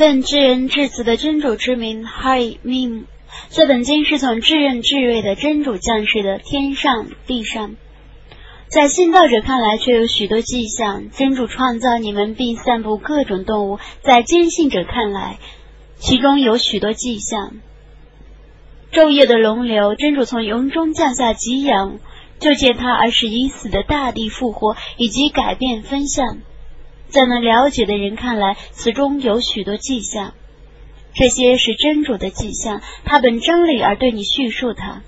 奉至仁至慈的真主之名，嗨命！这本经是从至仁至睿的真主降世的，天上地上。在信道者看来，却有许多迹象。真主创造你们并散布各种动物，在坚信者看来，其中有许多迹象。昼夜的龙流，真主从云中降下给养，就借它而使已死的大地复活，以及改变分相。在能了解的人看来，此中有许多迹象。这些是真主的迹象，他本真理而对你叙述它。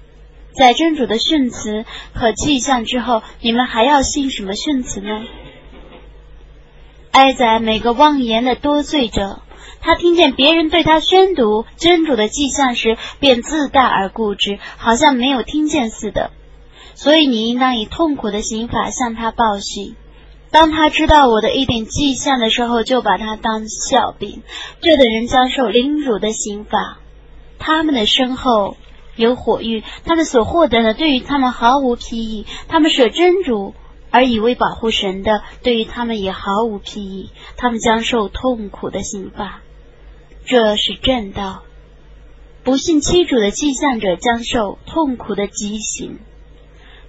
在真主的训词和迹象之后，你们还要信什么训词呢？哀哉每个妄言的多罪者！他听见别人对他宣读真主的迹象时，便自大而固执，好像没有听见似的。所以你应当以痛苦的刑法向他报信。当他知道我的一点迹象的时候，就把他当笑柄。这等人将受凌辱的刑罚。他们的身后。有火狱，他们所获得的对于他们毫无裨益；他们舍真主而以为保护神的，对于他们也毫无裨益。他们将受痛苦的刑罚，这是正道。不信欺主的迹象者将受痛苦的极刑。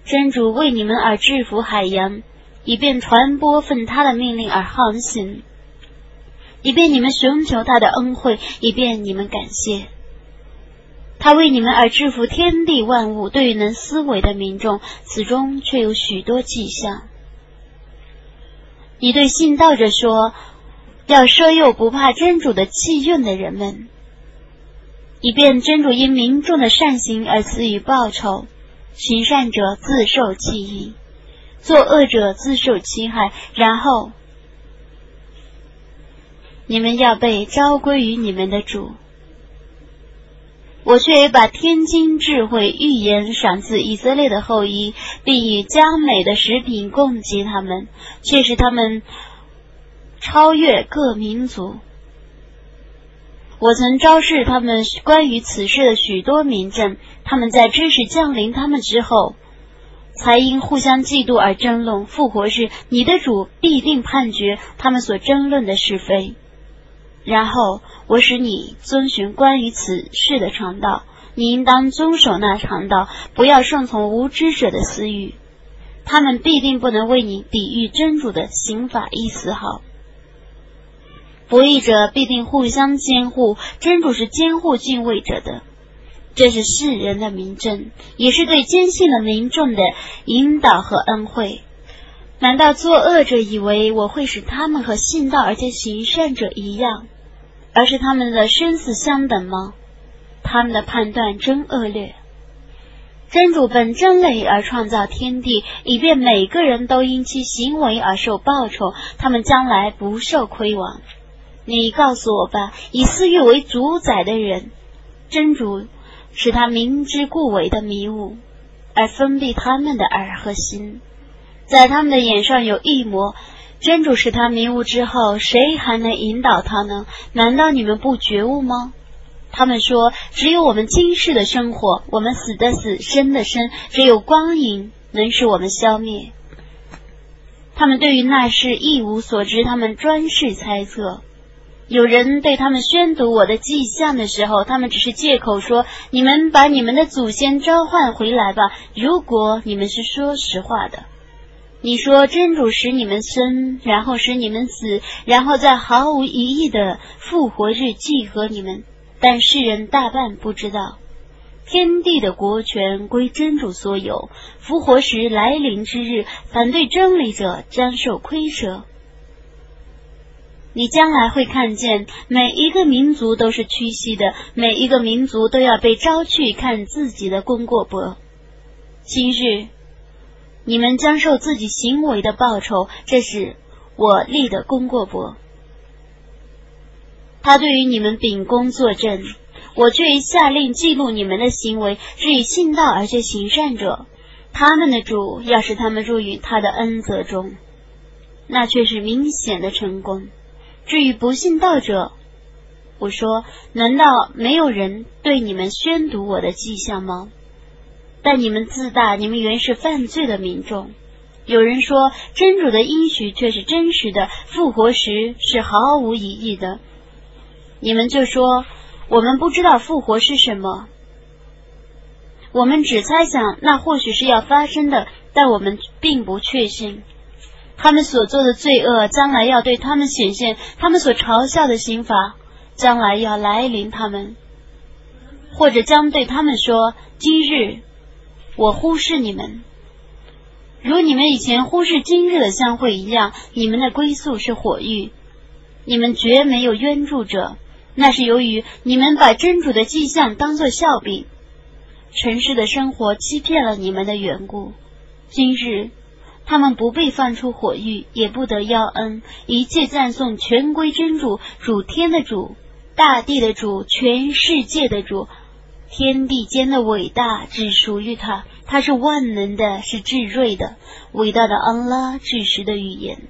真主为你们而制服海洋，以便传播奉他的命令而航行，以便你们寻求他的恩惠，以便你们感谢。他为你们而制服天地万物，对于能思维的民众，此中却有许多迹象。你对信道者说：“要赦诱不怕真主的气运的人们，以便真主因民众的善行而赐予报酬。行善者自受其益，作恶者自受其害。然后，你们要被召归于你们的主。”我却也把天津智慧预言赏赐以色列的后裔，并以佳美的食品供给他们，却使他们超越各民族。我曾昭示他们关于此事的许多名证，他们在知识降临他们之后，才因互相嫉妒而争论。复活日，你的主必定判决他们所争论的是非。然后我使你遵循关于此事的常道，你应当遵守那常道，不要顺从无知者的私欲，他们必定不能为你抵御真主的刑法一丝毫。不义者必定互相监护，真主是监护敬畏者的，这是世人的明证，也是对坚信的民众的引导和恩惠。难道作恶者以为我会使他们和信道而且行善者一样？而是他们的生死相等吗？他们的判断真恶劣。真主本真理而创造天地，以便每个人都因其行为而受报酬，他们将来不受亏枉。你告诉我吧，以私欲为主宰的人，真主使他明知故为的迷雾，而封闭他们的耳和心，在他们的眼上有一魔。真主使他迷雾之后，谁还能引导他呢？难道你们不觉悟吗？他们说，只有我们今世的生活，我们死的死，生的生，只有光影能使我们消灭。他们对于那事一无所知，他们专是猜测。有人对他们宣读我的迹象的时候，他们只是借口说：“你们把你们的祖先召唤回来吧。”如果你们是说实话的。你说真主使你们生，然后使你们死，然后在毫无疑义的复活日祭合你们，但世人大半不知道，天地的国权归真主所有。复活时来临之日，反对真理者将受亏折。你将来会看见，每一个民族都是屈膝的，每一个民族都要被招去看自己的功过簿。今日。你们将受自己行为的报酬，这是我立的功过簿。他对于你们秉公作证，我却下令记录你们的行为。至于信道而且行善者，他们的主要是他们入于他的恩泽中，那却是明显的成功。至于不信道者，我说：难道没有人对你们宣读我的迹象吗？但你们自大，你们原是犯罪的民众。有人说真主的应许却是真实的，复活时是毫无疑义的。你们就说我们不知道复活是什么，我们只猜想那或许是要发生的，但我们并不确信。他们所做的罪恶将来要对他们显现，他们所嘲笑的刑罚将来要来临他们，或者将对他们说：“今日我忽视你们，如你们以前忽视今日的相会一样。你们的归宿是火狱，你们绝没有冤助者。那是由于你们把真主的迹象当作笑柄，尘世的生活欺骗了你们的缘故。今日。”他们不被放出火狱，也不得要恩。一切赞颂全归真主，主天的主，大地的主，全世界的主，天地间的伟大只属于他。他是万能的，是至睿的，伟大的安拉，至实的语言。